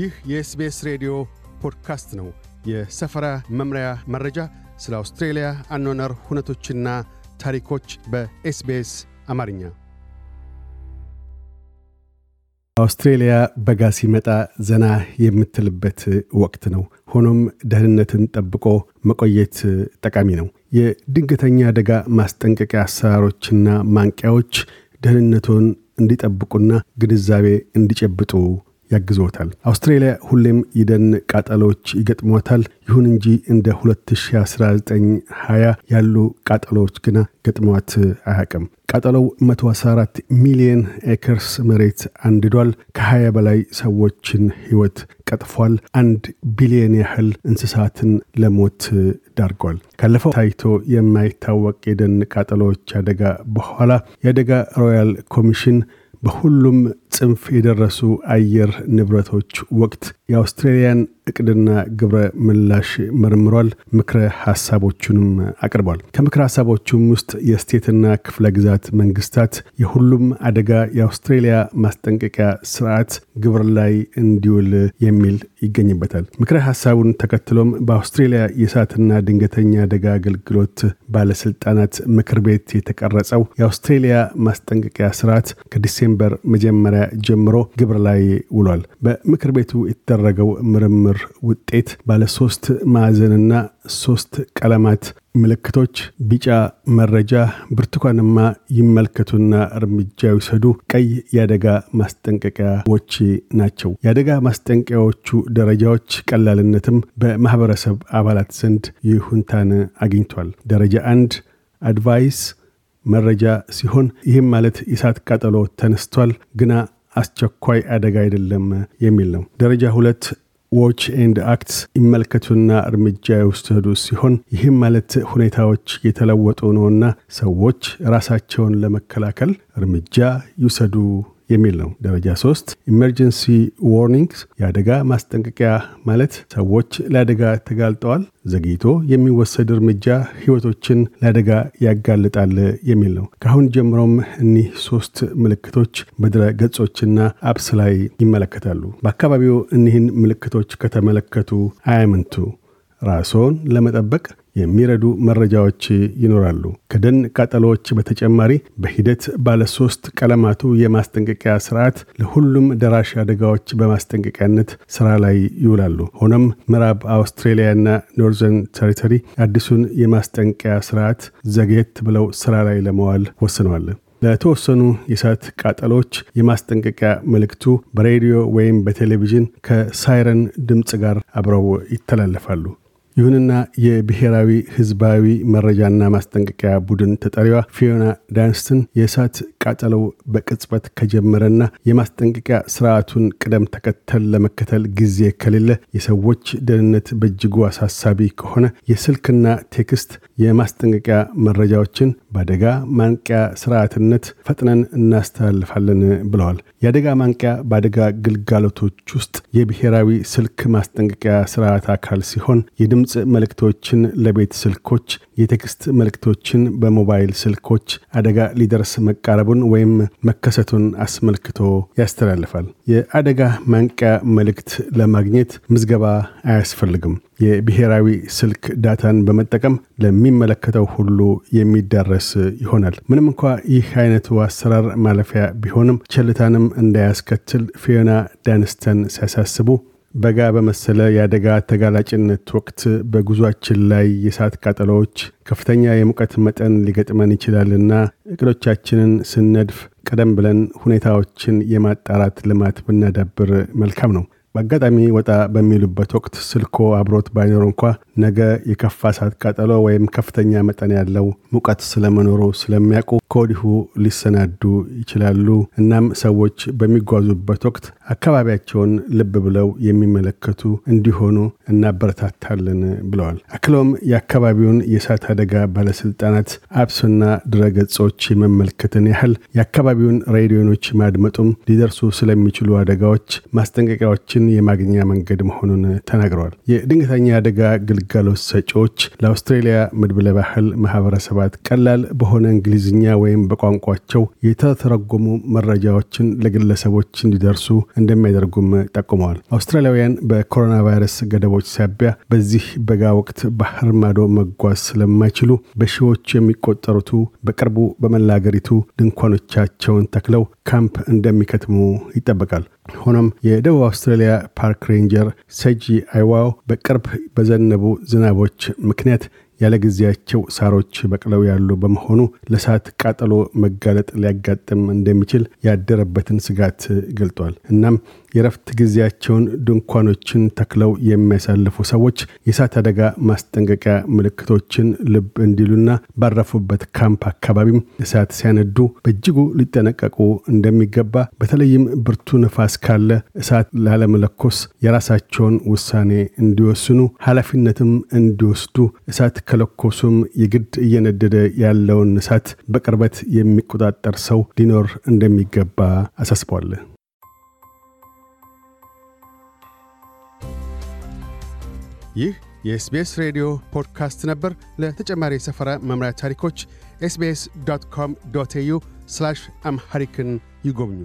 ይህ የ SBS ሬዲዮ ፖድካስት ነው። የሰፈራ መምሪያ መረጃ፣ ስለ አውስትሬልያ አኗኗር ሁነቶችና ታሪኮች በ SBS አማርኛ። አውስትሬልያ በጋ ሲመጣ ዘና የምትልበት ወቅት ነው። ሆኖም ደህንነትን ጠብቆ መቆየት ጠቃሚ ነው። የድንገተኛ አደጋ ማስጠንቀቂያ አሰራሮችና ማንቂያዎች ደህንነቶን እንዲጠብቁና ግንዛቤ እንዲጨብጡ ያግዞታል። አውስትሬልያ ሁሌም የደን ቃጠሎች ይገጥሟታል። ይሁን እንጂ እንደ 2019-20 ያሉ ቃጠሎዎች ግና ገጥሟት አያቅም። ቃጠሎው 114 ሚሊየን acres መሬት አንድዷል። ከ20 በላይ ሰዎችን ሕይወት ቀጥፏል። አንድ ቢሊየን ያህል እንስሳትን ለሞት ዳርጓል። ካለፈው ታይቶ የማይታወቅ የደን ቃጠሎዎች አደጋ በኋላ የአደጋ ሮያል ኮሚሽን በሁሉም ጽንፍ የደረሱ አየር ንብረቶች ወቅት የአውስትሬልያን እቅድና ግብረ ምላሽ መርምሯል። ምክረ ሐሳቦቹንም አቅርቧል። ከምክረ ሐሳቦቹም ውስጥ የስቴትና ክፍለ ግዛት መንግስታት የሁሉም አደጋ የአውስትሬልያ ማስጠንቀቂያ ስርዓት ግብር ላይ እንዲውል የሚል ይገኝበታል። ምክረ ሐሳቡን ተከትሎም በአውስትሬልያ የእሳትና ድንገተኛ አደጋ አገልግሎት ባለስልጣናት ምክር ቤት የተቀረጸው የአውስትሬልያ ማስጠንቀቂያ ስርዓት ከዲሴምበር መጀመሪያ ጀምሮ ግብር ላይ ውሏል። በምክር ቤቱ የተደረገው ምርምር ውጤት ባለ ሶስት ማዕዘንና ሶስት ቀለማት ምልክቶች ቢጫ መረጃ፣ ብርቱካንማ ይመልከቱና እርምጃ ይውሰዱ፣ ቀይ የአደጋ ማስጠንቀቂያዎች ናቸው። የአደጋ ማስጠንቀቂያዎቹ ደረጃዎች ቀላልነትም በማህበረሰብ አባላት ዘንድ ይሁንታን አግኝቷል። ደረጃ አንድ advice መረጃ ሲሆን ይህም ማለት የእሳት ቃጠሎ ተነስቷል ግና አስቸኳይ አደጋ አይደለም የሚል ነው። ደረጃ ሁለት watch and acts ይመልከቱና እርምጃ ይውሰዱ ሲሆን ይህም ማለት ሁኔታዎች የተለወጡ ነውና ሰዎች ራሳቸውን ለመከላከል እርምጃ ይውሰዱ የሚል ነው። ደረጃ ሶስት emergency warnings የአደጋ ማስጠንቀቂያ ማለት ሰዎች ለአደጋ ተጋልጠዋል፣ ዘግይቶ የሚወሰድ እርምጃ ህይወቶችን ለአደጋ ያጋልጣል የሚል ነው። ከአሁን ጀምሮም እኒህ ሶስት ምልክቶች በድረ ገጾችና apps ላይ ይመለከታሉ። በአካባቢው እኒህን ምልክቶች ከተመለከቱ አያመንቱ። ራስዎን ለመጠበቅ የሚረዱ መረጃዎች ይኖራሉ። ከደን ቃጠሎዎች በተጨማሪ በሂደት ባለሶስት ቀለማቱ የማስጠንቀቂያ ስርዓት ለሁሉም ደራሽ አደጋዎች በማስጠንቀቂያነት ስራ ላይ ይውላሉ። ሆኖም ምዕራብ አውስትሬሊያና Northern Territory አዲሱን የማስጠንቀቂያ ስርዓት ዘግየት ብለው ስራ ላይ ለመዋል ወስነዋል። ለተወሰኑ የእሳት ቃጠሎች የማስጠንቀቂያ መልእክቱ በሬዲዮ ወይም በቴሌቪዥን ከሳይረን ድምፅ ጋር አብረው ይተላለፋሉ። ይሁንና የብሔራዊ ህዝባዊ መረጃና ማስጠንቀቂያ ቡድን ተጠሪዋ ፊዮና ዳንስትን የእሳት ቃጠሎው በቅጽበት ከጀመረና የማስጠንቀቂያ ስርዓቱን ቅደም ተከተል ለመከተል ጊዜ ከሌለ የሰዎች ደህንነት በእጅጉ አሳሳቢ ከሆነ የስልክና text የማስጠንቀቂያ መረጃዎችን በአደጋ ማንቂያ ስርዓትነት ፈጥነን እናስተላልፋለን ብለዋል። የአደጋ ማንቂያ በአደጋ ግልጋሎቶች ውስጥ የብሔራዊ ስልክ ማስጠንቀቂያ ስርዓት አካል ሲሆን የድምፅ መልእክቶችን ለቤት ስልኮች፣ የ text መልእክቶችን በሞባይል ስልኮች አደጋ ሊደርስ መቃረቡን ወይም መከሰቱን አስመልክቶ ያስተላልፋል። የአደጋ ማንቂያ መልእክት ለማግኘት ምዝገባ አያስፈልግም። የብሔራዊ ስልክ data ን በመጠቀም ለሚመለከተው ሁሉ የሚዳረስ ይሆናል። ምንም እንኳ ይህ አይነቱ አሰራር ማለፊያ ቢሆንም ቸልታንም እንዳያስከትል ፊዮና ዳንስተን ሲያሳስቡ በጋ በመሰለ የአደጋ ተጋላጭነት ወቅት በጉዟችን ላይ የእሳት ቃጠሎዎች ከፍተኛ የሙቀት መጠን ሊገጥመን ይችላልና እቅዶቻችንን ስነድፍ ቀደም ብለን ሁኔታዎችን የማጣራት ልማት ብናዳብር መልካም ነው። በአጋጣሚ ወጣ በሚሉበት ወቅት ስልኮ አብሮት ባይኖር እንኳ ነገ የከፋ እሳት ቃጠሎ ወይም ከፍተኛ መጠን ያለው ሙቀት ስለመኖሩ ስለሚያውቁ ከወዲሁ ሊሰናዱ ይችላሉ። እናም ሰዎች በሚጓዙበት ወቅት አካባቢያቸውን ልብ ብለው የሚመለከቱ እንዲሆኑ እናበረታታለን ብለዋል። አክለውም የአካባቢውን የእሳት አደጋ ባለስልጣናት አፕስና ድረገጾች የመመልከትን ያህል የአካባቢውን ሬዲዮኖች ማድመጡም ሊደርሱ ስለሚችሉ አደጋዎች ማስጠንቀቂያዎችን ሰዎችን የማግኛ መንገድ መሆኑን ተናግረዋል። የድንገተኛ አደጋ ግልጋሎት ሰጪዎች ለአውስትሬሊያ መድብለ ባህል ማህበረሰባት ቀላል በሆነ እንግሊዝኛ ወይም በቋንቋቸው የተተረጎሙ መረጃዎችን ለግለሰቦች እንዲደርሱ እንደሚያደርጉም ጠቁመዋል። አውስትራሊያውያን በኮሮና ቫይረስ ገደቦች ሳቢያ በዚህ በጋ ወቅት ባህር ማዶ መጓዝ ስለማይችሉ በሺዎች የሚቆጠሩቱ በቅርቡ በመላ አገሪቱ ድንኳኖቻቸውን ተክለው ካምፕ እንደሚከትሙ ይጠበቃል። ሆኖም የደቡብ አውስትራሊያ park ranger ሰጂ አይዋው በቅርብ በዘነቡ ዝናቦች ምክንያት ያለ ጊዜያቸው ሳሮች በቅለው ያሉ በመሆኑ ለእሳት ቃጠሎ መጋለጥ ሊያጋጥም እንደሚችል ያደረበትን ስጋት ገልጧል። እናም የረፍት ጊዜያቸውን ድንኳኖችን ተክለው የሚያሳልፉ ሰዎች የእሳት አደጋ ማስጠንቀቂያ ምልክቶችን ልብ እንዲሉና ባረፉበት ካምፕ አካባቢም እሳት ሲያነዱ በእጅጉ ሊጠነቀቁ እንደሚገባ በተለይም ብርቱ ነፋስ ካለ እሳት ላለመለኮስ የራሳቸውን ውሳኔ እንዲወስኑ ኃላፊነትም እንዲወስዱ እሳት ከለኮሱም የግድ እየነደደ ያለውን እሳት በቅርበት የሚቆጣጠር ሰው ሊኖር እንደሚገባ አሳስቧል። ይህ የ SBS ሬዲዮ ፖድካስት ነበር። ለተጨማሪ የሰፈራ መምሪያ ታሪኮች SBS dot com dot au Amharic ን ይጎብኙ።